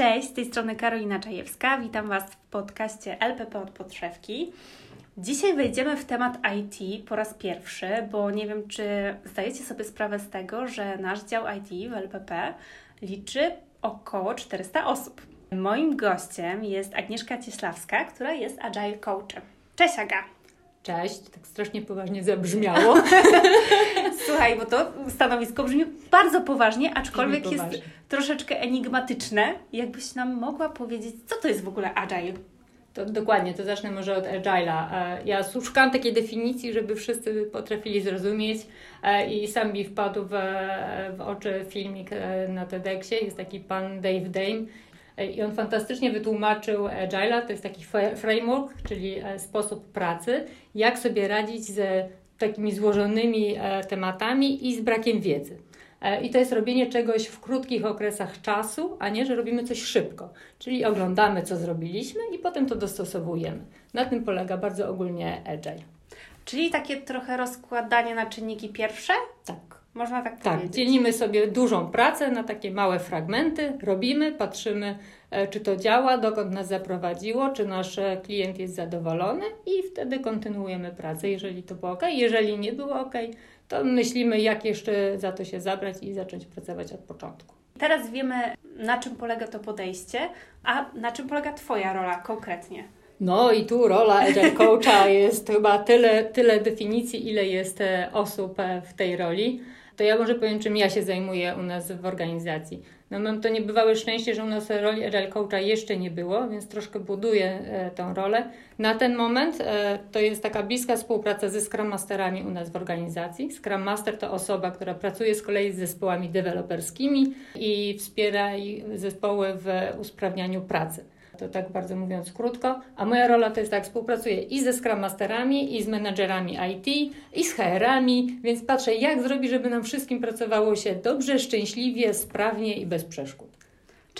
Cześć, z tej strony Karolina Czajewska. Witam Was w podcaście LPP od podszewki. Dzisiaj wejdziemy w temat IT po raz pierwszy, bo nie wiem, czy zdajecie sobie sprawę z tego, że nasz dział IT w LPP liczy około 400 osób. Moim gościem jest Agnieszka Cieślawska, która jest Agile Coachem. Cześć Aga! Cześć, tak strasznie poważnie zabrzmiało. Słuchaj, bo to stanowisko brzmi bardzo poważnie, aczkolwiek jest troszeczkę enigmatyczne. Jakbyś nam mogła powiedzieć, co to jest w ogóle Agile? To dokładnie, to zacznę może od Agile'a. E, ja szukałam takiej definicji, żeby wszyscy potrafili zrozumieć e, i sam mi wpadł w, w oczy filmik e, na TEDxie. Jest taki pan Dave Dame i on fantastycznie wytłumaczył Agile'a, to jest taki framework, czyli sposób pracy, jak sobie radzić z takimi złożonymi tematami i z brakiem wiedzy. E, I to jest robienie czegoś w krótkich okresach czasu, a nie, że robimy coś szybko. Czyli oglądamy, co zrobiliśmy i potem to dostosowujemy. Na tym polega bardzo ogólnie Agile. Czyli takie trochę rozkładanie na czynniki pierwsze? Tak. Można tak, tak powiedzieć. dzielimy sobie dużą pracę na takie małe fragmenty, robimy, patrzymy, e, czy to działa, dokąd nas zaprowadziło, czy nasz e, klient jest zadowolony i wtedy kontynuujemy pracę, jeżeli to było ok. Jeżeli nie było ok, to myślimy, jak jeszcze za to się zabrać i zacząć pracować od początku. Teraz wiemy, na czym polega to podejście, a na czym polega Twoja rola konkretnie. No i tu rola Agile Coacha jest chyba tyle, tyle definicji, ile jest e, osób e, w tej roli. To ja może powiem, czym ja się zajmuję u nas w organizacji. No mam to niebywałe szczęście, że u nas roli Agile Coacha jeszcze nie było, więc troszkę buduję e, tą rolę. Na ten moment e, to jest taka bliska współpraca ze Scrum Masterami u nas w organizacji. Scrum Master to osoba, która pracuje z kolei z zespołami deweloperskimi i wspiera zespoły w usprawnianiu pracy to tak bardzo mówiąc krótko. A moja rola to jest tak, współpracuję i ze Scrum Masterami, i z menadżerami IT, i z HR-ami, więc patrzę, jak zrobić, żeby nam wszystkim pracowało się dobrze, szczęśliwie, sprawnie i bez przeszkód.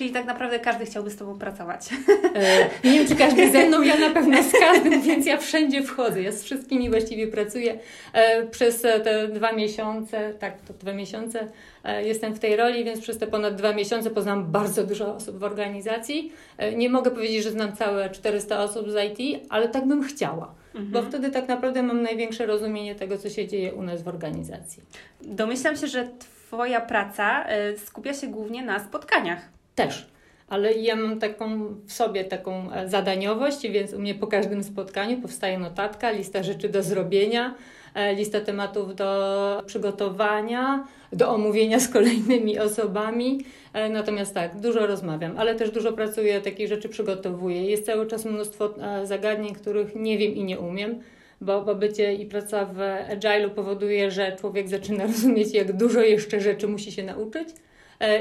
Czyli tak naprawdę każdy chciałby z Tobą pracować. E, nie wiem, czy każdy ze mną, ja na pewno z każdym, więc ja wszędzie wchodzę. Ja z wszystkimi właściwie pracuję. E, przez te dwa miesiące, tak, to dwa miesiące e, jestem w tej roli, więc przez te ponad dwa miesiące poznam bardzo dużo osób w organizacji. Nie mogę powiedzieć, że znam całe 400 osób z IT, ale tak bym chciała. Mhm. Bo wtedy tak naprawdę mam największe rozumienie tego, co się dzieje u nas w organizacji. Domyślam się, że Twoja praca skupia się głównie na spotkaniach też. Ale ja mam taką w sobie taką e, zadaniowość, więc u mnie po każdym spotkaniu powstaje notatka, lista rzeczy do zrobienia, e, lista tematów do przygotowania, do omówienia z kolejnymi osobami. E, natomiast tak, dużo rozmawiam, ale też dużo pracuję, takich rzeczy przygotowuję. Jest cały czas mnóstwo zagadnień, których nie wiem i nie umiem bo, bo bycie i praca w agile'u powoduje, że człowiek zaczyna rozumieć, jak dużo jeszcze rzeczy musi się nauczyć,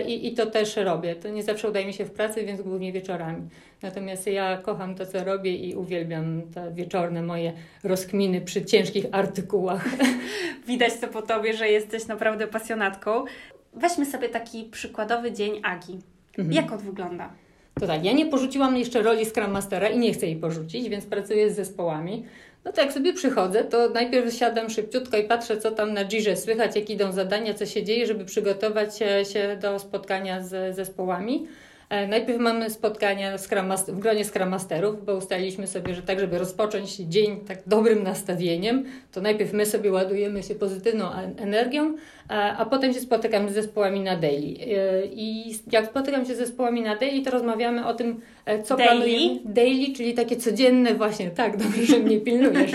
i, i to też robię. To nie zawsze udaje mi się w pracy, więc głównie wieczorami. Natomiast ja kocham to, co robię i uwielbiam te wieczorne moje rozkminy przy ciężkich artykułach. Widać to po Tobie, że jesteś naprawdę pasjonatką. Weźmy sobie taki przykładowy dzień Agi. Mhm. Jak on wygląda? To tak, ja nie porzuciłam jeszcze roli Scrum Mastera i nie chcę jej porzucić, więc pracuję z zespołami. No to jak sobie przychodzę, to najpierw siadam szybciutko i patrzę, co tam na Jirze słychać, jak idą zadania, co się dzieje, żeby przygotować się do spotkania z zespołami. E, najpierw mamy spotkania w gronie Scrum Masterów, bo ustaliliśmy sobie, że tak, żeby rozpocząć dzień tak dobrym nastawieniem, to najpierw my sobie ładujemy się pozytywną energią, a potem się spotykamy z zespołami na daily. E, I jak spotykam się z zespołami na daily, to rozmawiamy o tym, e, co daily? planujemy. Daily, czyli takie codzienne właśnie, tak, dobrze, że mnie pilnujesz.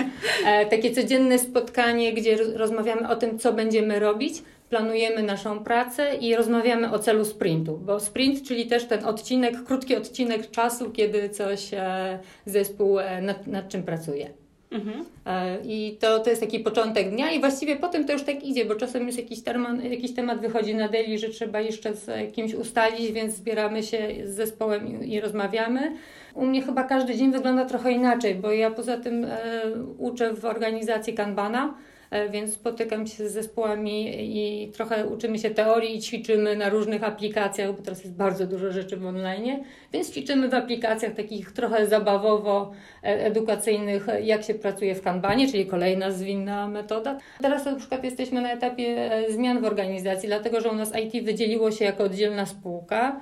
Takie codzienne spotkanie, gdzie rozmawiamy o tym, co będziemy robić, planujemy naszą pracę i rozmawiamy o celu sprintu, bo sprint, czyli też ten odcinek, krótki odcinek czasu, kiedy coś e, zespół e, nad, nad czym pracuje. Mhm. E, I to, to jest taki początek dnia i właściwie potem to już tak idzie, bo czasem jest jakiś, terman, jakiś temat wychodzi na daily, że trzeba jeszcze z kimś ustalić, więc zbieramy się z zespołem i, i rozmawiamy. U mnie chyba każdy dzień wygląda trochę inaczej, bo ja poza tym e, uczę w organizacji Kanbana, więc spotykam się z zespołami i trochę uczymy się teorii i ćwiczymy na różnych aplikacjach, bo teraz jest bardzo dużo rzeczy w online, więc ćwiczymy w aplikacjach takich trochę zabawowo e, edukacyjnych, jak się pracuje w Kanbanie, czyli kolejna zwinna metoda. Teraz na przykład jesteśmy na etapie e, zmian w organizacji, dlatego że u nas IT wydzieliło się jako oddzielna spółka.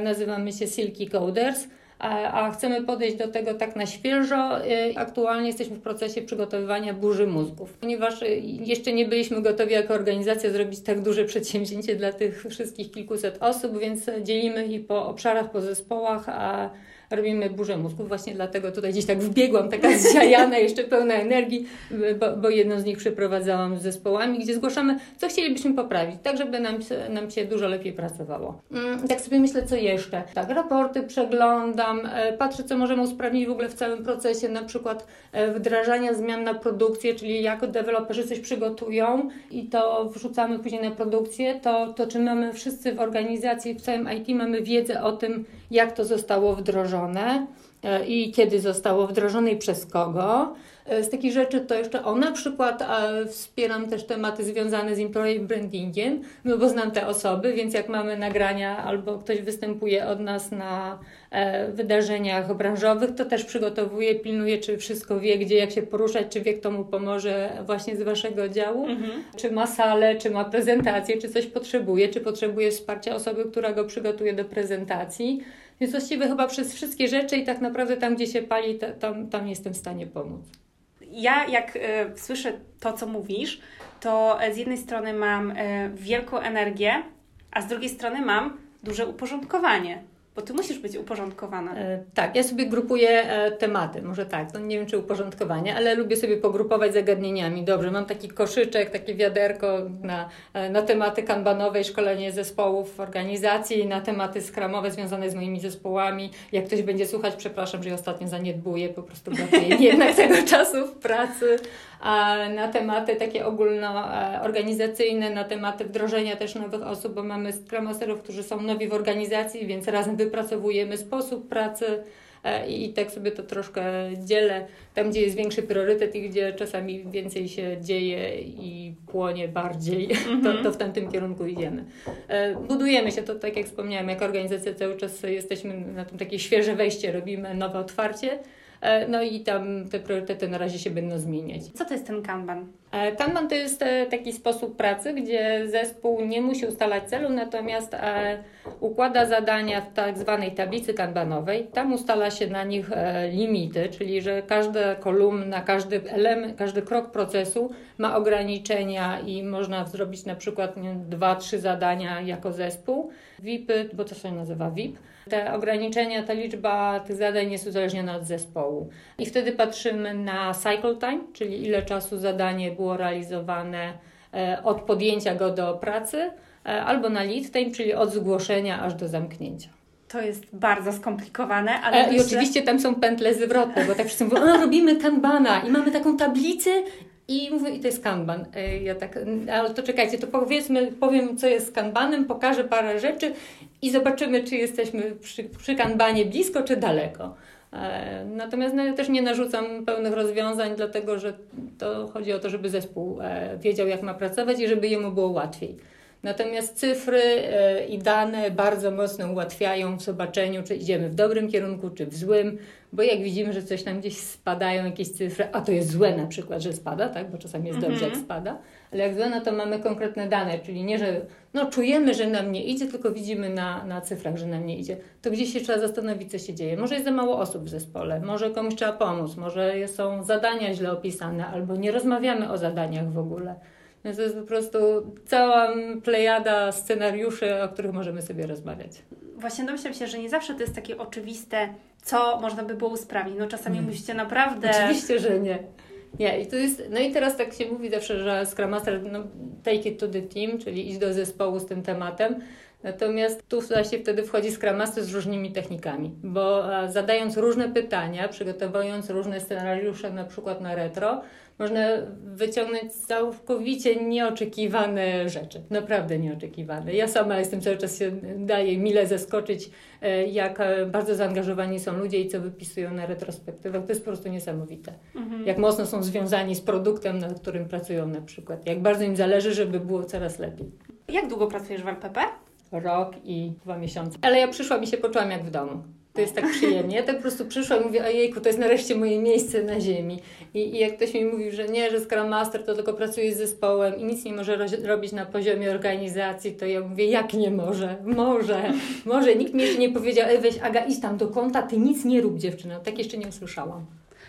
Nazywamy się Silky Coders a chcemy podejść do tego tak na świeżo. Aktualnie jesteśmy w procesie przygotowywania burzy mózgów, ponieważ jeszcze nie byliśmy gotowi jako organizacja zrobić tak duże przedsięwzięcie dla tych wszystkich kilkuset osób, więc dzielimy ich po obszarach, po zespołach, a robimy burzę mózgów. Właśnie dlatego tutaj gdzieś tak wbiegłam, taka zziajana, jeszcze pełna energii, bo, bo jedną z nich przeprowadzałam z zespołami, gdzie zgłaszamy, co chcielibyśmy poprawić, tak żeby nam, nam się dużo lepiej pracowało. Mm, tak sobie myślę, co jeszcze. Tak, raporty przeglądam, e, patrzę, co możemy usprawnić w ogóle w całym procesie, na przykład e, wdrażania zmian na produkcję, czyli jako deweloperzy coś przygotują i to wrzucamy później na produkcję, to, to czy mamy wszyscy w organizacji, w całym IT mamy wiedzę o tym, jak to zostało wdrożone e, i kiedy zostało wdrożone i przez kogo. E, z takich rzeczy to jeszcze o na przykład wspieram też tematy związane z employee brandingiem, no bo znam te osoby, więc jak mamy nagrania albo ktoś występuje od nas na e, wydarzeniach branżowych, to też przygotowuję, pilnuję, czy wszystko wie, gdzie, jak się poruszać, czy wie, kto mu pomoże właśnie z Waszego działu, mhm. czy ma salę, czy ma prezentację, czy coś potrzebuje, czy potrzebuje wsparcia osoby, która go przygotuje do prezentacji. Więc właściwie chyba przez wszystkie rzeczy i tak naprawdę tam, gdzie się pali, tam, tam jestem w stanie pomóc. Ja, jak y, słyszę to, co mówisz, to z jednej strony mam y, wielką energię, a z drugiej strony mam duże uporządkowanie. Bo ty musisz być uporządkowana. E, tak, ja sobie grupuję e, tematy, może tak, no nie wiem czy uporządkowanie, ale lubię sobie pogrupować zagadnieniami. Dobrze, mam taki koszyczek, takie wiaderko na, e, na tematy kanbanowe, szkolenie zespołów, organizacji, na tematy skramowe związane z moimi zespołami. Jak ktoś będzie słuchać, przepraszam, że ja ostatnio zaniedbuję, po prostu brakuje jednak tego czasu w pracy na tematy takie ogólnoorganizacyjne, na tematy wdrożenia też nowych osób, bo mamy Scrum Masterów, którzy są nowi w organizacji, więc razem wypracowujemy sposób pracy e, i tak sobie to troszkę dzielę. Tam, gdzie jest większy priorytet i gdzie czasami więcej się dzieje i płonie bardziej, to, mhm. to w tamtym kierunku idziemy. E, budujemy się, to tak jak wspomniałam, jako organizacja cały czas jesteśmy na tym takie świeże wejście, robimy nowe otwarcie. E, no i tam te priorytety na razie się będą zmieniać. Co to jest ten Kanban? E, Kanban to jest e, taki sposób pracy, gdzie zespół nie musi ustalać celu, natomiast układa zadania w tak zwanej tablicy kanbanowej. Tam ustala się na nich limity, czyli że każda kolumna, każdy element, każdy krok procesu ma ograniczenia i można zrobić na przykład dwa, trzy zadania jako zespół. VIPy, bo to się nazywa VIP te ograniczenia, ta liczba tych zadań jest uzależniona od zespołu. I wtedy patrzymy na cycle time, czyli ile czasu zadanie było realizowane e, od podjęcia go do pracy, e, albo na lead time, czyli od zgłoszenia aż do zamknięcia. To jest bardzo skomplikowane, ale. E, myślę... I oczywiście tam są pętle zwrotne, bo tak wszyscy mówią, robimy kanbana i mamy taką tablicę i mówię, i to jest kanban. Ja tak, ale to czekajcie, to powiedzmy, powiem, co jest kanbanem, pokażę parę rzeczy i zobaczymy, czy jesteśmy przy, przy kanbanie blisko, czy daleko. E, natomiast no, ja też nie narzucam pełnych rozwiązań, dlatego że to chodzi o to, żeby zespół e, wiedział, jak ma pracować i żeby jemu było łatwiej. Natomiast cyfry e, i dane bardzo mocno ułatwiają w zobaczeniu, czy idziemy w dobrym kierunku, czy w złym, bo jak widzimy, że coś tam gdzieś spadają, jakieś cyfry, a to jest złe na przykład, że spada, tak? bo czasami jest dobrze, jak mhm. spada, ale jak złe, no to mamy konkretne dane, czyli nie, że no, czujemy, że nam nie idzie, tylko widzimy na, na cyfrach, że nam nie idzie. To gdzieś się trzeba zastanowić, co się dzieje. Może jest za mało osób w zespole, może komuś trzeba pomóc, może są zadania źle opisane, albo nie rozmawiamy o zadaniach w ogóle. Więc to jest po prostu cała plejada scenariuszy, o których możemy sobie rozmawiać. Właśnie domyślam się, że nie zawsze to jest takie oczywiste, co można by było usprawnić. No czasami hmm. musicie naprawdę... Oczywiście, że nie. Nie, i to jest, no i teraz tak się mówi zawsze, że Scrum Master, no, take it to the team, czyli iść do zespołu z tym tematem. Natomiast tu właśnie wtedy wchodzi Scrum Master z różnymi technikami, bo zadając różne pytania, przygotowując różne scenariusze, na przykład na retro, można wyciągnąć całkowicie nieoczekiwane rzeczy. Naprawdę nieoczekiwane. Ja sama jestem cały czas się daję mile zaskoczyć, e, jak e, bardzo zaangażowani są ludzie i co wypisują na retrospektywach. To jest po prostu niesamowite. Mhm. Jak mocno są związani z produktem, nad którym pracują na przykład. Jak bardzo im zależy, żeby było coraz lepiej. Jak długo pracujesz w LPP? Rok i dwa miesiące. Ale ja przyszłam i się poczułam jak w domu. To jest tak przyjemnie. Ja tak po prostu przyszłam i mówię, ojejku, to jest nareszcie moje miejsce na ziemi. I, I jak ktoś mi mówi, że nie, że Scrum Master to tylko pracuje z zespołem i nic nie może robić na poziomie organizacji, to ja mówię, jak nie może? Może, może. Nikt mi jeszcze nie powiedział, weź Aga, idź tam do konta, ty nic nie rób dziewczyna. Tak jeszcze nie usłyszałam.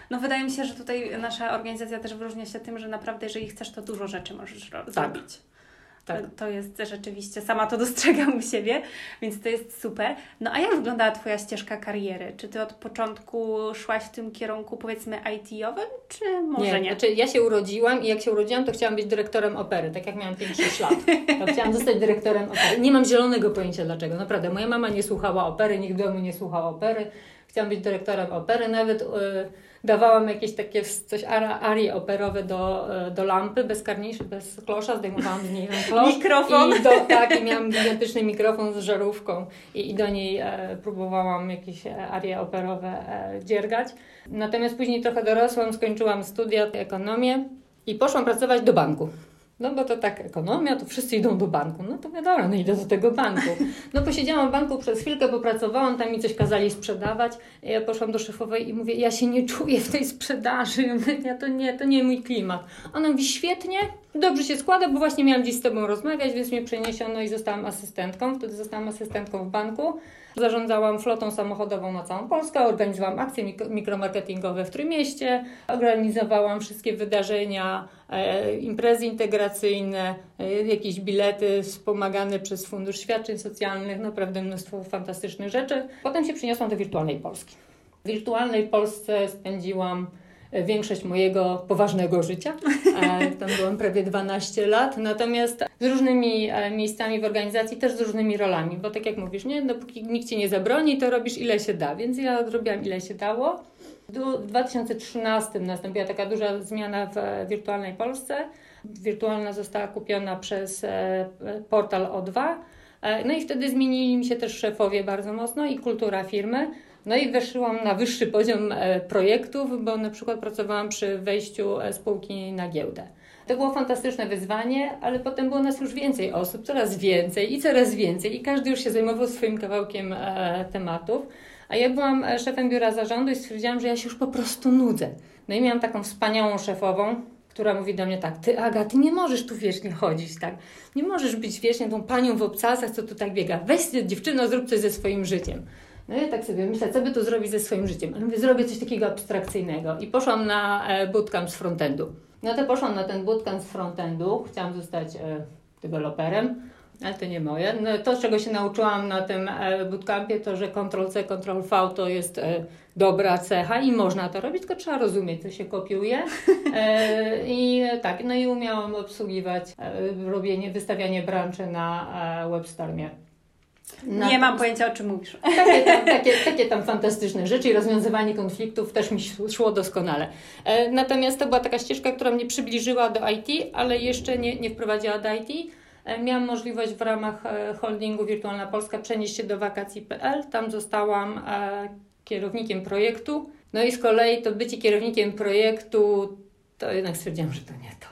No wydaje mi się, że tutaj nasza organizacja też wyróżnia się tym, że naprawdę jeżeli chcesz, to dużo rzeczy możesz tak. zrobić. Tak. To jest rzeczywiście, sama to dostrzegam u siebie, więc to jest super. No a jak wyglądała Twoja ścieżka kariery? Czy Ty od początku szłaś w tym kierunku powiedzmy IT-owym, czy może nie? nie? Znaczy ja się urodziłam i jak się urodziłam, to chciałam być dyrektorem opery, tak jak miałam 5-6 lat. To chciałam zostać dyrektorem opery. Nie mam zielonego pojęcia dlaczego, naprawdę. Moja mama nie słuchała opery, nikt w domu nie słuchał opery. Chciałam być dyrektorem opery, nawet... Yy, dawałam jakieś takie coś arie operowe do, e, do lampy bez karniszy, bez klosza, zdejmowałam z niej klosz. Mikrofon. I do, tak, i miałam gigantyczny mikrofon z żarówką i, i do niej e, próbowałam jakieś e, arie operowe e, dziergać. Natomiast później trochę dorosłam, skończyłam studia, ekonomię i poszłam pracować do banku. No bo to tak ekonomia, to wszyscy idą do banku. No to wiadomo, no idę do tego banku. No posiedziałam w banku przez chwilkę, popracowałam, tam mi coś kazali sprzedawać. Ja poszłam do szefowej i mówię, ja się nie czuję w tej sprzedaży. Ja to nie, to nie mój klimat. Ona mówi, świetnie, dobrze się składa, bo właśnie miałam dziś z Tobą rozmawiać, więc mnie przeniesiono i zostałam asystentką. Wtedy zostałam asystentką w banku. Zarządzałam flotą samochodową na całą Polskę, organizowałam akcje mikromarketingowe w Trójmieście, organizowałam wszystkie wydarzenia, e, imprezy integracyjne, e, jakieś bilety wspomagane przez Fundusz Świadczeń Socjalnych, naprawdę mnóstwo fantastycznych rzeczy. Potem się przyniosłam do wirtualnej Polski. W wirtualnej Polsce spędziłam większość mojego poważnego życia. E, tam byłam prawie 12 lat, natomiast z różnymi e, miejscami w organizacji, też z różnymi rolami, bo tak jak mówisz, nie, dopóki nikt ci nie zabroni, to robisz ile się da, więc ja zrobiłam ile się dało. W 2013 nastąpiła taka duża zmiana w wirtualnej Polsce. Wirtualna została kupiona przez e, portal O2. No i wtedy zmienili mi się też szefowie bardzo mocno i kultura firmy. No i weszłam na wyższy poziom e, projektów, bo na przykład pracowałam przy wejściu e, spółki na giełdę. To było fantastyczne wyzwanie, ale potem było nas już więcej osób, coraz więcej i coraz więcej, i każdy już się zajmował swoim kawałkiem e, tematów. A ja byłam szefem biura zarządu i stwierdziłam, że ja się już po prostu nudzę. No i miałam taką wspaniałą szefową, która mówi do mnie tak, ty Aga, ty nie możesz tu wiecznie chodzić, tak? Nie możesz być wiecznie tą panią w obcasach, co tu tak biega. Weź dziewczyno, zrób coś ze swoim życiem. No ja tak sobie myślę, co by tu zrobić ze swoim życiem. Mówię, zrobię coś takiego abstrakcyjnego. I poszłam na e, bootcamp z frontendu. No to poszłam na ten bootcamp z frontendu. Chciałam zostać e, deweloperem, ale to nie moje. No, to, czego się nauczyłam na tym e, bootcampie, to, że Ctrl-C, Ctrl-V to jest dobra cecha i można to robić, tylko trzeba rozumieć, co się kopiuje. I tak, no i umiałam obsługiwać robienie, wystawianie branży na WebStormie. Na... Nie mam pojęcia, o czym mówisz. Takie tam, takie, takie tam fantastyczne rzeczy i rozwiązywanie konfliktów też mi szło doskonale. E, natomiast to była taka ścieżka, która mnie przybliżyła do IT, ale jeszcze nie, nie wprowadziła do IT. E, miałam możliwość w ramach e, holdingu Wirtualna Polska przenieść się do wakacji.pl. Tam zostałam kierownikiem projektu. No i z kolei to bycie kierownikiem projektu, to jednak stwierdziłam, że to nie to.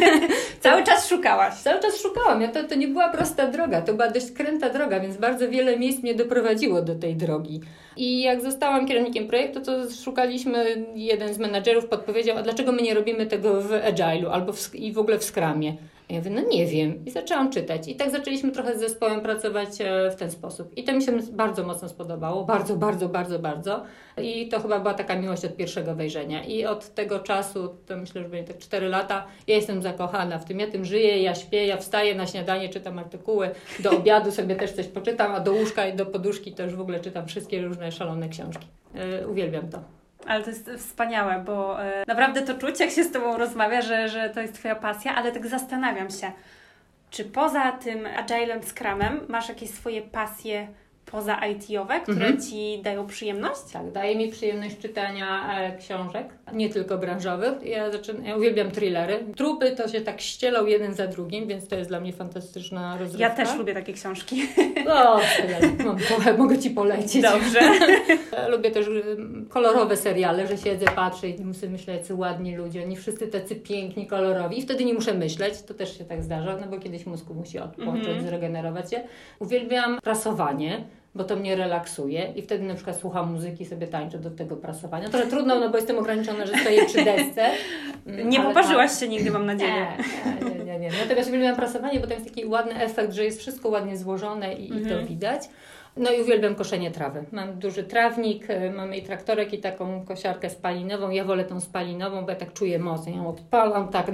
Cały czas szukałaś. Cały czas szukałam. Ja to, to nie była prosta droga, to była dość kręta droga, więc bardzo wiele miejsc mnie doprowadziło do tej drogi. I jak zostałam kierownikiem projektu, to szukaliśmy, jeden z menadżerów podpowiedział, a dlaczego my nie robimy tego w Agile'u albo w, i w ogóle w Scrumie. Ja mówię, no nie wiem. I zaczęłam czytać. I tak zaczęliśmy trochę z zespołem pracować e, w ten sposób. I to mi się bardzo mocno spodobało. Bardzo, bardzo, bardzo, bardzo. I to chyba była taka miłość od pierwszego wejrzenia. I od tego czasu, to myślę, że będzie tak 4 lata, ja jestem zakochana w tym. Ja tym żyję, ja śpię, ja wstaję na śniadanie, czytam artykuły. Do obiadu sobie też coś poczytam, a do łóżka i do poduszki już w ogóle czytam wszystkie różne szalone książki. Yy, uwielbiam to. Ale to jest wspaniałe, bo e, naprawdę to czuć, jak się z Tobą rozmawia, że, że to jest Twoja pasja, ale tak zastanawiam się, czy poza tym Agilem, Scrumem masz jakieś swoje pasje poza IT-owe, które mhm. Ci dają przyjemność? Tak, daje mi przyjemność czytania e, książek, nie tylko branżowych. Ja, zaczynam, ja uwielbiam thrillery. Trupy to się tak ścielą jeden za drugim, więc to jest dla mnie fantastyczna rozrywka. Ja też lubię takie książki. O, mam, mogę Ci polecić. Dobrze. lubię też kolorowe seriale, że siedzę, patrzę i muszę myśleć, co ładni ludzie. Oni wszyscy tacy piękni, kolorowi. I wtedy nie muszę myśleć, to też się tak zdarza, no bo kiedyś mózgu musi odpocząć, -hmm. zregenerować się. Uwielbiam prasowanie bo to mnie relaksuje i wtedy na przykład słucham muzyki, sobie tańczę do tego prasowania. Trochę trudno, no bo jestem ograniczona, że stoję przy desce. Nie poparzyłaś tak. się nigdy, mam nadzieję. Nie, nie, nie. nie. Natomiast uwielbiam prasowanie, bo to jest taki ładny efekt, że jest wszystko ładnie złożone i, mhm. i to mhm. widać. No i uwielbiam koszenie trawy. Mam duży trawnik, y, mamy i traktorek i taką kosiarkę spalinową. Ja wolę tą spalinową, bo ja tak czuję moc. Ja ją odpalam, tak,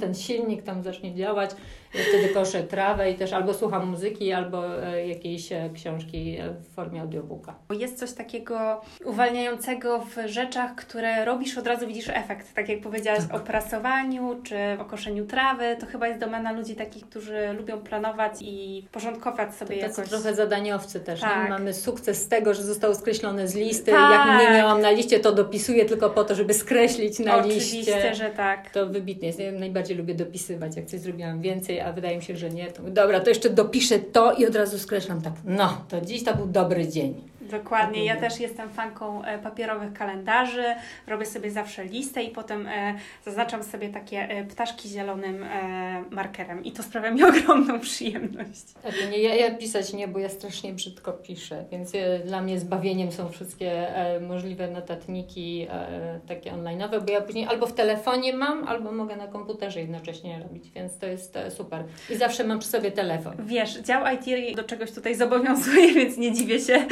ten silnik tam zacznie działać wtedy koszę trawę i też albo słucham muzyki, albo e, jakiejś e, książki e, w formie audiobooka. Jest coś takiego uwalniającego w rzeczach, które robisz, od razu widzisz efekt. Tak jak powiedziałaś tak. o prasowaniu, czy o koszeniu trawy, to chyba jest domena ludzi takich, którzy lubią planować i porządkować sobie to jakoś. trochę zadaniowcy też. Tak. Mamy sukces z tego, że zostało skreślone z listy. Tak. Jak nie miałam na liście, to dopisuję tylko po to, żeby skreślić na Oczywiście, liście. Oczywiście, że tak. To wybitnie jest. Ja najbardziej lubię dopisywać. Jak coś zrobiłam więcej, a wydaje mi się, że nie, to dobra, to jeszcze dopiszę to i od razu skreślam tak. No, to dziś to był dobry dzień. Dokładnie. Ja też jestem fanką e, papierowych kalendarzy. Robię sobie zawsze listę i potem e, zaznaczam sobie takie e, ptaszki zielonym markerem i to sprawia mi ogromną przyjemność. Nie, ja, ja pisać nie, bo ja strasznie brzydko piszę, więc dla mnie zbawieniem są wszystkie możliwe notatniki takie online'owe, bo ja później albo w telefonie mam, albo mogę na komputerze jednocześnie robić, więc to jest super. I zawsze mam przy sobie telefon. Wiesz, dział IT do czegoś tutaj zobowiązuje, więc nie dziwię się,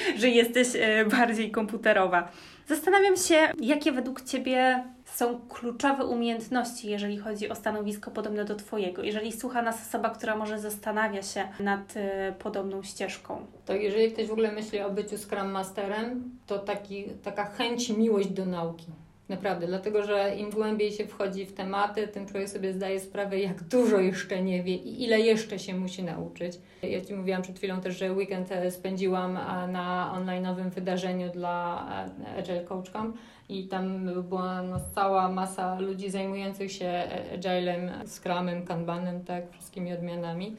że jesteś e, bardziej komputerowa. Zastanawiam się, jakie według Ciebie są kluczowe umiejętności, jeżeli chodzi o stanowisko podobne do Twojego. Jeżeli słucha nas osoba, która może zastanawia się nad e, podobną ścieżką. To jeżeli ktoś w ogóle myśli o byciu Scrum Masterem, to taki, taka chęć, miłość do nauki. Naprawdę, dlatego że im głębiej się wchodzi w tematy, tym człowiek sobie zdaje sprawę, jak dużo jeszcze nie wie i ile jeszcze się musi nauczyć. Ja Ci mówiłam przed chwilą też, że weekend e, spędziłam e, na online'owym wydarzeniu dla e, Agile Coach Camp i tam była no, cała masa ludzi zajmujących się Agilem, Scrumem, Kanbanem, tak, wszystkimi odmianami.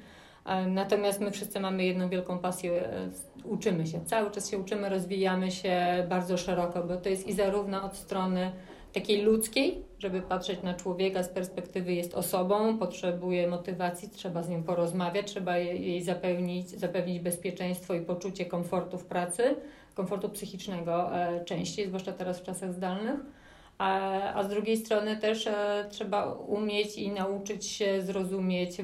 Natomiast my wszyscy mamy jedną wielką pasję, uczymy się, cały czas się uczymy, rozwijamy się bardzo szeroko, bo to jest i zarówno od strony takiej ludzkiej, żeby patrzeć na człowieka z perspektywy jest osobą, potrzebuje motywacji, trzeba z nią porozmawiać, trzeba jej zapewnić, zapewnić bezpieczeństwo i poczucie komfortu w pracy, komfortu psychicznego e, częściej, zwłaszcza teraz w czasach zdalnych. A, a z drugiej strony też e, trzeba umieć i nauczyć się zrozumieć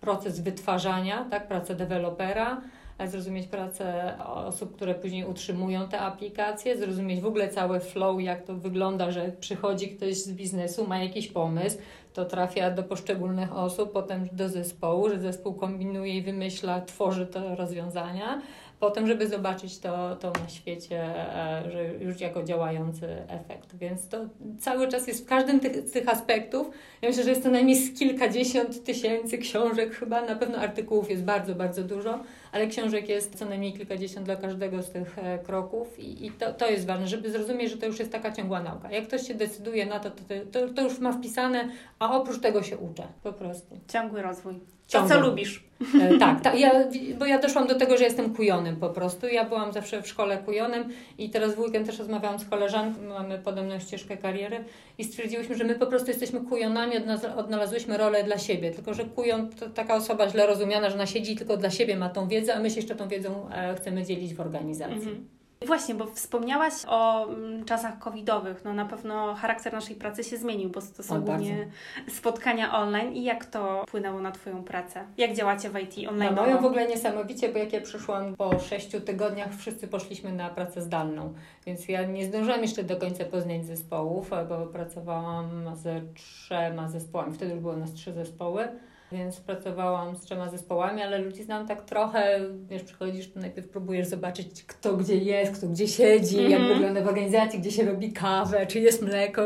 proces wytwarzania, tak, pracę dewelopera, zrozumieć pracę osób, które później utrzymują te aplikacje, zrozumieć w ogóle cały flow, jak to wygląda, że przychodzi ktoś z biznesu, ma jakiś pomysł, to trafia do poszczególnych osób, potem do zespołu, że zespół kombinuje i wymyśla, tworzy te rozwiązania, potem, żeby zobaczyć to, to na świecie, e, że już jako działający efekt. Więc to cały czas jest w każdym tych, z tych aspektów. Ja myślę, że jest to najmniej kilkadziesiąt tysięcy książek, chyba na pewno artykułów jest bardzo, bardzo dużo ale książek jest co najmniej kilkadziesiąt dla każdego z tych e, kroków i, i to, to jest ważne, żeby zrozumieć, że to już jest taka ciągła nauka. Jak ktoś się decyduje na to, to, to, to już ma wpisane, a oprócz tego się uczę po prostu. Ciągły rozwój. To, co lubisz. E, tak, tak ja, bo ja doszłam do tego, że jestem kujonym po prostu. Ja byłam zawsze w szkole kujonym i teraz w weekend też rozmawiałam z koleżanką, mamy podobną ścieżkę kariery i stwierdziłyśmy, że my po prostu jesteśmy kujonami, odnalazłyśmy rolę dla siebie. Tylko, że kujon to taka osoba źle rozumiana, że ona siedzi tylko dla siebie, ma tą wiedzę, a my się jeszcze tą wiedzą e, chcemy dzielić w organizacji. Mhm. Właśnie, bo wspomniałaś o mm, czasach covidowych. No na pewno charakter naszej pracy się zmienił, bo to są głównie spotkania online. I jak to wpłynęło na Twoją pracę? Jak działacie w IT online? No moją w ogóle niesamowicie, bo jak ja przyszłam po sześciu tygodniach, wszyscy poszliśmy na pracę zdalną. Więc ja nie zdążyłam jeszcze do końca poznać zespołów, bo pracowałam ze trzema zespołami. Wtedy już było nas trzy zespoły więc pracowałam z trzema zespołami, ale ludzi znam tak trochę, wiesz, przychodzisz, to najpierw próbujesz zobaczyć, kto gdzie jest, kto gdzie siedzi, mm -hmm. jak mhm. wygląda w organizacji, gdzie się robi kawę, czy jest mleko,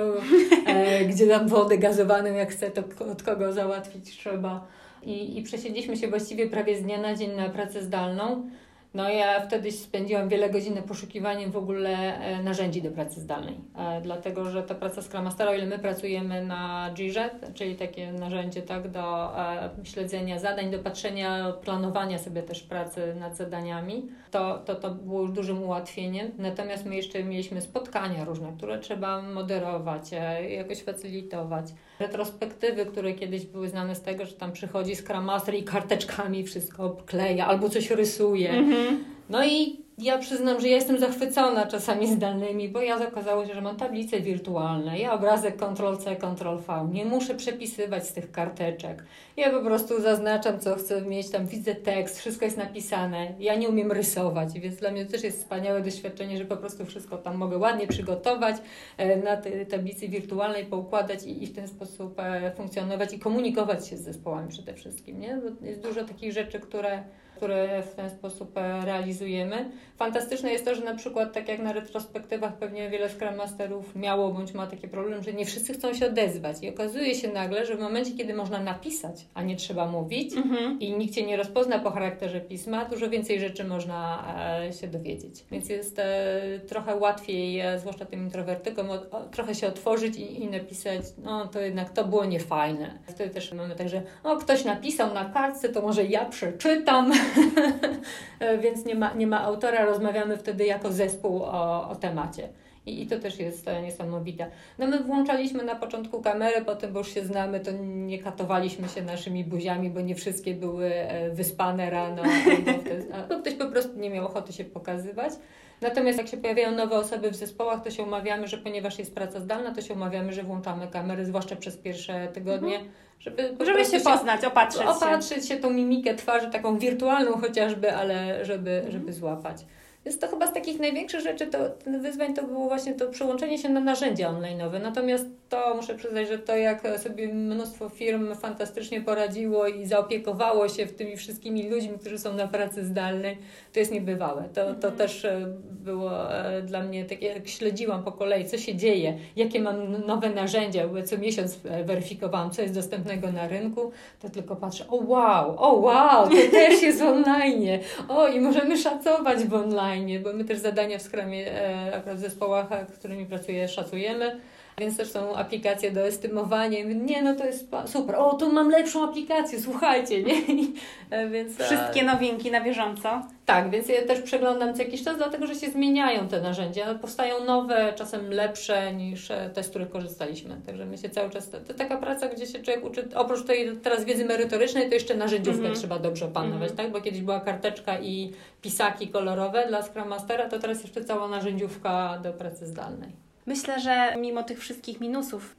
e, gdzie dam wodę gazowaną, jak chcę, to od kogo załatwić trzeba. I, I przesiedliśmy się właściwie prawie z dnia na dzień na pracę zdalną. No ja wtedy spędziłam wiele godzin poszukiwaniem w ogóle e, narzędzi do pracy zdalnej, e, dlatego że ta praca Scrum Mastera, o ile my pracujemy na Jirze, czyli takie narzędzie tak, do e, śledzenia zadań, do patrzenia, planowania sobie też pracy nad zadaniami, to, to, to było już dużym ułatwieniem. Natomiast my jeszcze mieliśmy spotkania różne, które trzeba moderować, jakoś facylitować. Retrospektywy, które kiedyś były znane z tego, że tam przychodzi Scrum Master i karteczkami wszystko kleja albo coś rysuje. Mm -hmm No i ja przyznam, że ja jestem zachwycona czasami zdalnymi, bo ja okazało się, że mam tablice wirtualne, ja obrazek Ctrl-C, Ctrl-V, nie muszę przepisywać z tych karteczek. Ja po prostu zaznaczam, co chcę mieć, tam widzę tekst, wszystko jest napisane. Ja nie umiem rysować, więc dla mnie to też jest wspaniałe doświadczenie, że po prostu wszystko tam mogę ładnie przygotować e, na tej tablicy wirtualnej, poukładać i, w ten sposób e, funkcjonować i komunikować się z zespołami przede wszystkim. Nie? Jest dużo takich rzeczy, które które w ten sposób e, realizujemy. Fantastyczne jest to, że na przykład tak jak na retrospektywach pewnie wiele Scrum Masterów miało bądź ma taki problem, że nie wszyscy chcą się odezwać i okazuje się nagle, że w momencie, kiedy można napisać, a nie trzeba mówić mhm. i nikt Cię nie rozpozna po charakterze pisma, dużo więcej rzeczy można e, się dowiedzieć. Więc jest e, trochę łatwiej, zwłaszcza tym introwertykom, trochę się otworzyć i, i napisać, no to jednak to było niefajne. Wtedy też mamy tak, że o, ktoś napisał na kartce, to może ja przeczytam. Więc nie ma, nie ma autora, rozmawiamy wtedy jako zespół o, o temacie. I, I to też jest niesamowite. No my włączaliśmy na początku kamerę, potem, bo już się znamy, to nie katowaliśmy się naszymi buziami, bo nie wszystkie były e, wyspane rano, albo ktoś po prostu nie miał ochoty się pokazywać. Natomiast jak się pojawiają nowe osoby w zespołach, to się umawiamy, że ponieważ jest praca zdalna, to się umawiamy, że włączamy kamery, zwłaszcza przez pierwsze tygodnie, mhm. żeby, żeby się poznać, opatrzyć, opatrzyć się. się tą mimikę twarzy, taką wirtualną chociażby, ale żeby, mhm. żeby złapać. Więc to chyba z takich największych rzeczy, to wyzwań to było właśnie to przełączenie się na narzędzia online'owe. Natomiast to muszę przyznać, że to jak sobie mnóstwo firm fantastycznie poradziło i zaopiekowało się w tymi wszystkimi ludźmi, którzy są na pracy zdalnej, to jest niebywałe. To, to mhm. też e, było e, dla mnie takie, jak śledziłam po kolei, co się dzieje, jakie mam nowe narzędzia, bo co miesiąc e, weryfikowałam, co jest dostępnego na rynku, to tylko patrzę, o wow, o wow, to też jest online, o i możemy szacować w online, bo my też zadania w akurat w zespołach, z którymi pracuję, szacujemy więc też są aplikacje do estymowania. Nie, no to jest super. O, tu mam lepszą aplikację, słuchajcie, nie? E, więc, Wszystkie nowinki na bieżąco. Tak, więc ja też przeglądam co jakiś czas, dlatego że się zmieniają te narzędzia. Powstają nowe, czasem lepsze niż e, te, z których korzystaliśmy. Także my się cały czas. To, to taka praca, gdzie się człowiek uczy, oprócz tej teraz wiedzy merytorycznej, to jeszcze narzędziówkę mm -hmm. trzeba dobrze opanować, mm -hmm. tak? Bo kiedyś była karteczka i pisaki kolorowe dla Scrum Mastera, to teraz jeszcze cała narzędziówka do pracy zdalnej. Myślę, że mimo tych wszystkich minusów,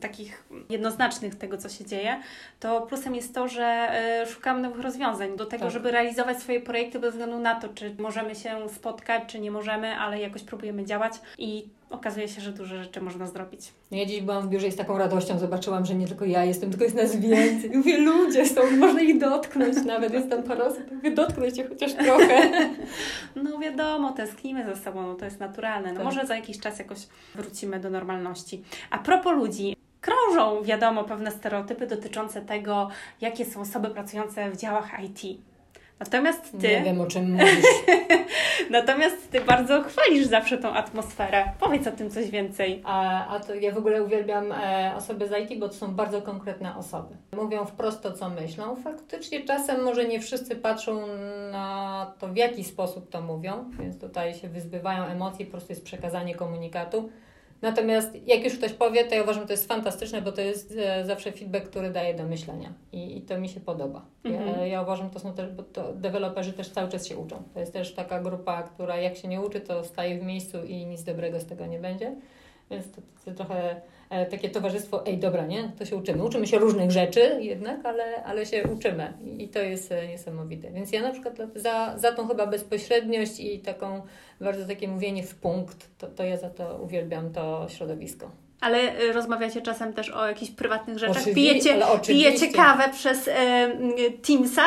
takich jednoznacznych tego, co się dzieje, to plusem jest to, że e, szukamy nowych rozwiązań do tego, tak. żeby realizować swoje projekty bez względu na to, czy możemy się spotkać, czy nie możemy, ale jakoś próbujemy działać i okazuje się, że dużo rzeczy można zrobić. Ja dziś byłam w biurze i z taką radością zobaczyłam, że nie tylko ja jestem, tylko jest nas więcej. Mówię, ludzie są, można ich dotknąć nawet. Jest tam parę osób, mówię, dotknąć się chociaż trochę. No wiadomo, tęsknimy ze sobą, no to jest naturalne. No tak. może za jakiś czas jakoś wrócimy do normalności. A propos ludzi, krążą, wiadomo, pewne stereotypy dotyczące tego, jakie są osoby pracujące w działach IT. Natomiast ty. Nie wiem o czym mówisz. Natomiast ty bardzo chwalisz zawsze tą atmosferę. Powiedz o tym coś więcej. A, a to ja w ogóle uwielbiam e, osoby z IT, bo to są bardzo konkretne osoby. Mówią wprost to, co myślą. Faktycznie czasem może nie wszyscy patrzą na to, w jaki sposób to mówią, więc tutaj się wyzbywają emocji, po prostu jest przekazanie komunikatu. Natomiast jak już ktoś powie, to ja uważam, że to jest fantastyczne, bo to jest e, zawsze feedback, który daje do myślenia i, i to mi się podoba. Mhm. Ja, ja, uważam, to są też, bo to deweloperzy też cały czas się uczą. To jest też taka grupa, która jak się nie uczy, to staje w miejscu i nic dobrego z tego nie będzie. Więc to, to trochę e, takie towarzystwo, ej dobra, nie? To się uczymy. Uczymy się różnych rzeczy jednak, ale, ale się uczymy i, i to jest e, niesamowite. Więc ja na przykład za, za tą chyba bezpośredniość i taką bardzo takie mówienie w punkt, to, to ja za to uwielbiam to środowisko. Ale y, rozmawiacie czasem też o jakichś prywatnych rzeczach? pijecie, pijecie kawę przez e, Teamsa?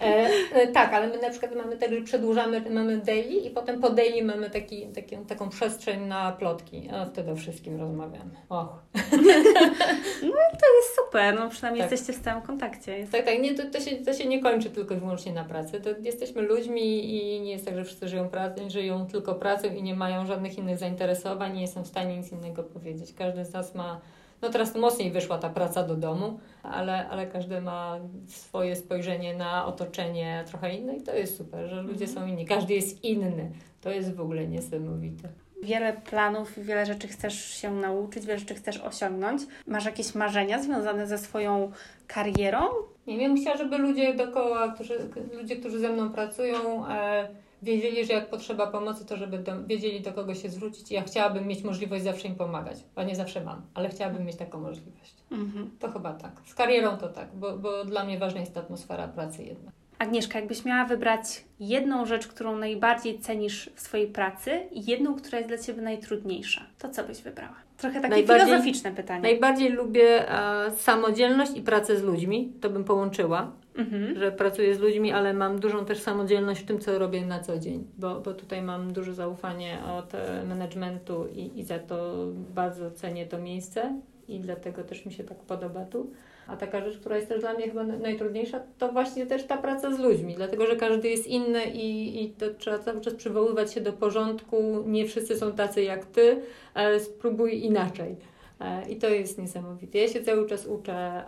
E, e, tak, ale my na przykład mamy tak, że przedłużamy, mamy daily i potem po daily mamy taki, taki, taką przestrzeń na plotki. A wtedy o wszystkim rozmawiamy. Och. no to jest super, no przynajmniej tak. jesteście w stałym kontakcie. Jest... Tak, tak, nie, to, to, się, to się nie kończy tylko i wyłącznie na pracy. To jesteśmy ludźmi i nie jest tak, że wszyscy żyją, pracą, żyją tylko pracą i nie mają żadnych innych zainteresowań, nie są w stanie nic innego powiedzieć. Każdy każdy z nas ma, no teraz mocniej wyszła ta praca do domu, ale, ale każdy ma swoje spojrzenie na otoczenie trochę inne i to jest super, że ludzie są inni. Każdy jest inny. To jest w ogóle niesamowite. Wiele planów, wiele rzeczy chcesz się nauczyć, wiele rzeczy chcesz osiągnąć. Masz jakieś marzenia związane ze swoją karierą? Nie wiem, chciałam, żeby ludzie dookoła, którzy, ludzie, którzy ze mną pracują, e, wiedzieli, że jak potrzeba pomocy, to żeby do, wiedzieli do kogo się zwrócić. Ja chciałabym mieć możliwość zawsze im pomagać, bo nie zawsze mam, ale chciałabym mieć taką możliwość. Mhm. To chyba tak. Z karierą to tak, bo, bo dla mnie ważna jest atmosfera pracy jednak. Agnieszka, jakbyś miała wybrać jedną rzecz, którą najbardziej cenisz w swojej pracy i jedną, która jest dla Ciebie najtrudniejsza, to co byś wybrała? Trochę takie filozoficzne pytanie. Najbardziej lubię e, samodzielność i pracę z ludźmi. To bym połączyła, mhm. że pracuję z ludźmi, ale mam dużą też samodzielność w tym, co robię na co dzień, bo, bo tutaj mam duże zaufanie od e, managementu i, i za to bardzo cenię to miejsce i dlatego też mi się tak podoba tu. A taka rzecz, która jest też dla mnie chyba najtrudniejsza, to właśnie też ta praca z ludźmi, dlatego że każdy jest inny i, i to trzeba cały czas przywoływać się do porządku. Nie wszyscy są tacy jak ty, ale spróbuj inaczej. E, I to jest niesamowite. Ja się cały czas uczę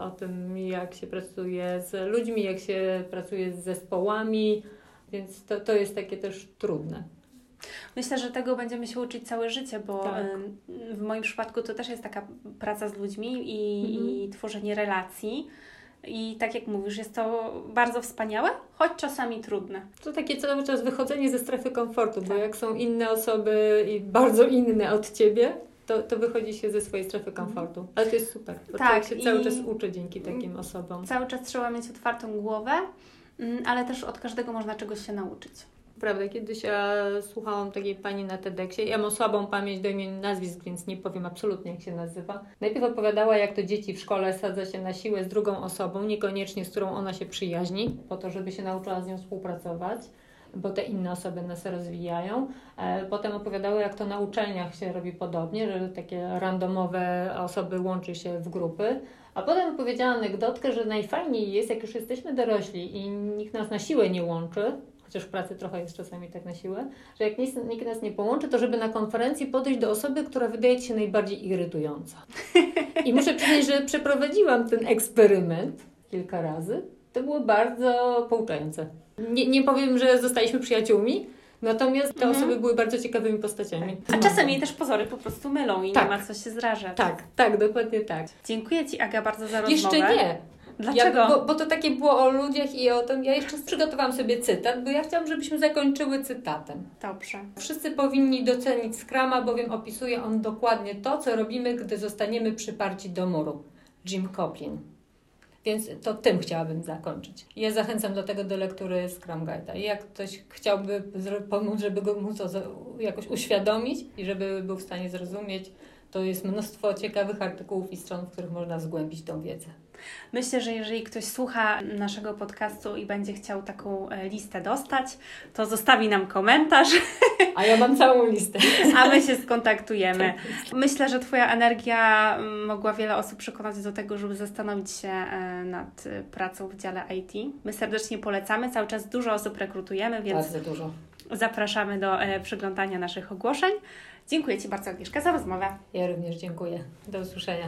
o tym, jak się pracuje z ludźmi, jak się pracuje z zespołami, więc to, to jest takie też trudne. Myślę, że tego będziemy się uczyć całe życie, bo tak. w moim przypadku to też jest taka praca z ludźmi i, mhm. i tworzenie relacji. I tak jak mówisz, jest to bardzo wspaniałe, choć czasami trudne. To takie cały czas wychodzenie ze strefy komfortu, tak. bo jak są inne osoby i bardzo inne od ciebie, to, to wychodzi się ze swojej strefy mhm. komfortu. Ale to jest super, bo tak, się cały czas uczy dzięki takim osobom. Cały czas trzeba mieć otwartą głowę, mm, ale też od każdego można czegoś się nauczyć. Prawda, kiedyś ja słuchałam takiej pani na TEDxie. Ja mam słabą pamięć do imion nazwisk, więc nie powiem absolutnie, jak się nazywa. Najpierw opowiadała, jak to dzieci w szkole sadza się na siłę z drugą osobą, niekoniecznie z którą ona się przyjaźni, po to, żeby się nauczyła z nią współpracować bo te inne osoby nas rozwijają. E, potem opowiadały, jak to na uczelniach się robi podobnie, że takie randomowe osoby łączy się w grupy. A potem opowiedziała anegdotkę, że najfajniej jest, jak już jesteśmy dorośli i nikt nas na siłę nie łączy, chociaż w pracy trochę jest czasami tak na siłę, że jak nikt, nikt nas nie połączy, to żeby na konferencji podejść do osoby, która wydaje Ci się najbardziej irytująca. I muszę przyznać, że przeprowadziłam ten eksperyment kilka razy. To było bardzo pouczające. Nie, nie powiem, że zostaliśmy przyjaciółmi, Natomiast te mhm. osoby były bardzo ciekawymi postaciami. A czasami też pozory po prostu mylą i tak. nie ma co się zrażać. Tak, tak, dokładnie tak. Dziękuję Ci, Aga, bardzo za rozmowę. Jeszcze nie. Dlaczego? Ja, bo, bo, to takie było o ludziach i o tym. Ja jeszcze przygotowałam sobie cytat, bo ja chciałam, żebyśmy zakończyły cytatem. Dobrze. Wszyscy powinni docenić Scrama, bowiem opisuje on dokładnie to, co robimy, gdy zostaniemy przyparci do muru. Jim Coplin. Więc to tym chciałabym zakończyć. Ja zachęcam do tego do lektury Scrum Guide'a. Jak ktoś chciałby pomóc, żeby go móc jakoś uświadomić i żeby był w stanie zrozumieć, to jest mnóstwo ciekawych artykułów i stron, w których można zgłębić tą wiedzę. Myślę, że jeżeli ktoś słucha naszego podcastu i będzie chciał taką e, listę dostać, to zostawi nam komentarz. A ja mam całą listę. A my się skontaktujemy. Tak Myślę, że Twoja energia mogła wiele osób przekonać do tego, żeby zastanowić się e, nad e, pracą w dziale IT. My serdecznie polecamy, cały czas dużo osób rekrutujemy, więc bardzo dużo. zapraszamy do przeglądania naszych ogłoszeń. Dziękuję Ci bardzo, Agnieszka, za rozmowę. Ja również dziękuję. Do usłyszenia.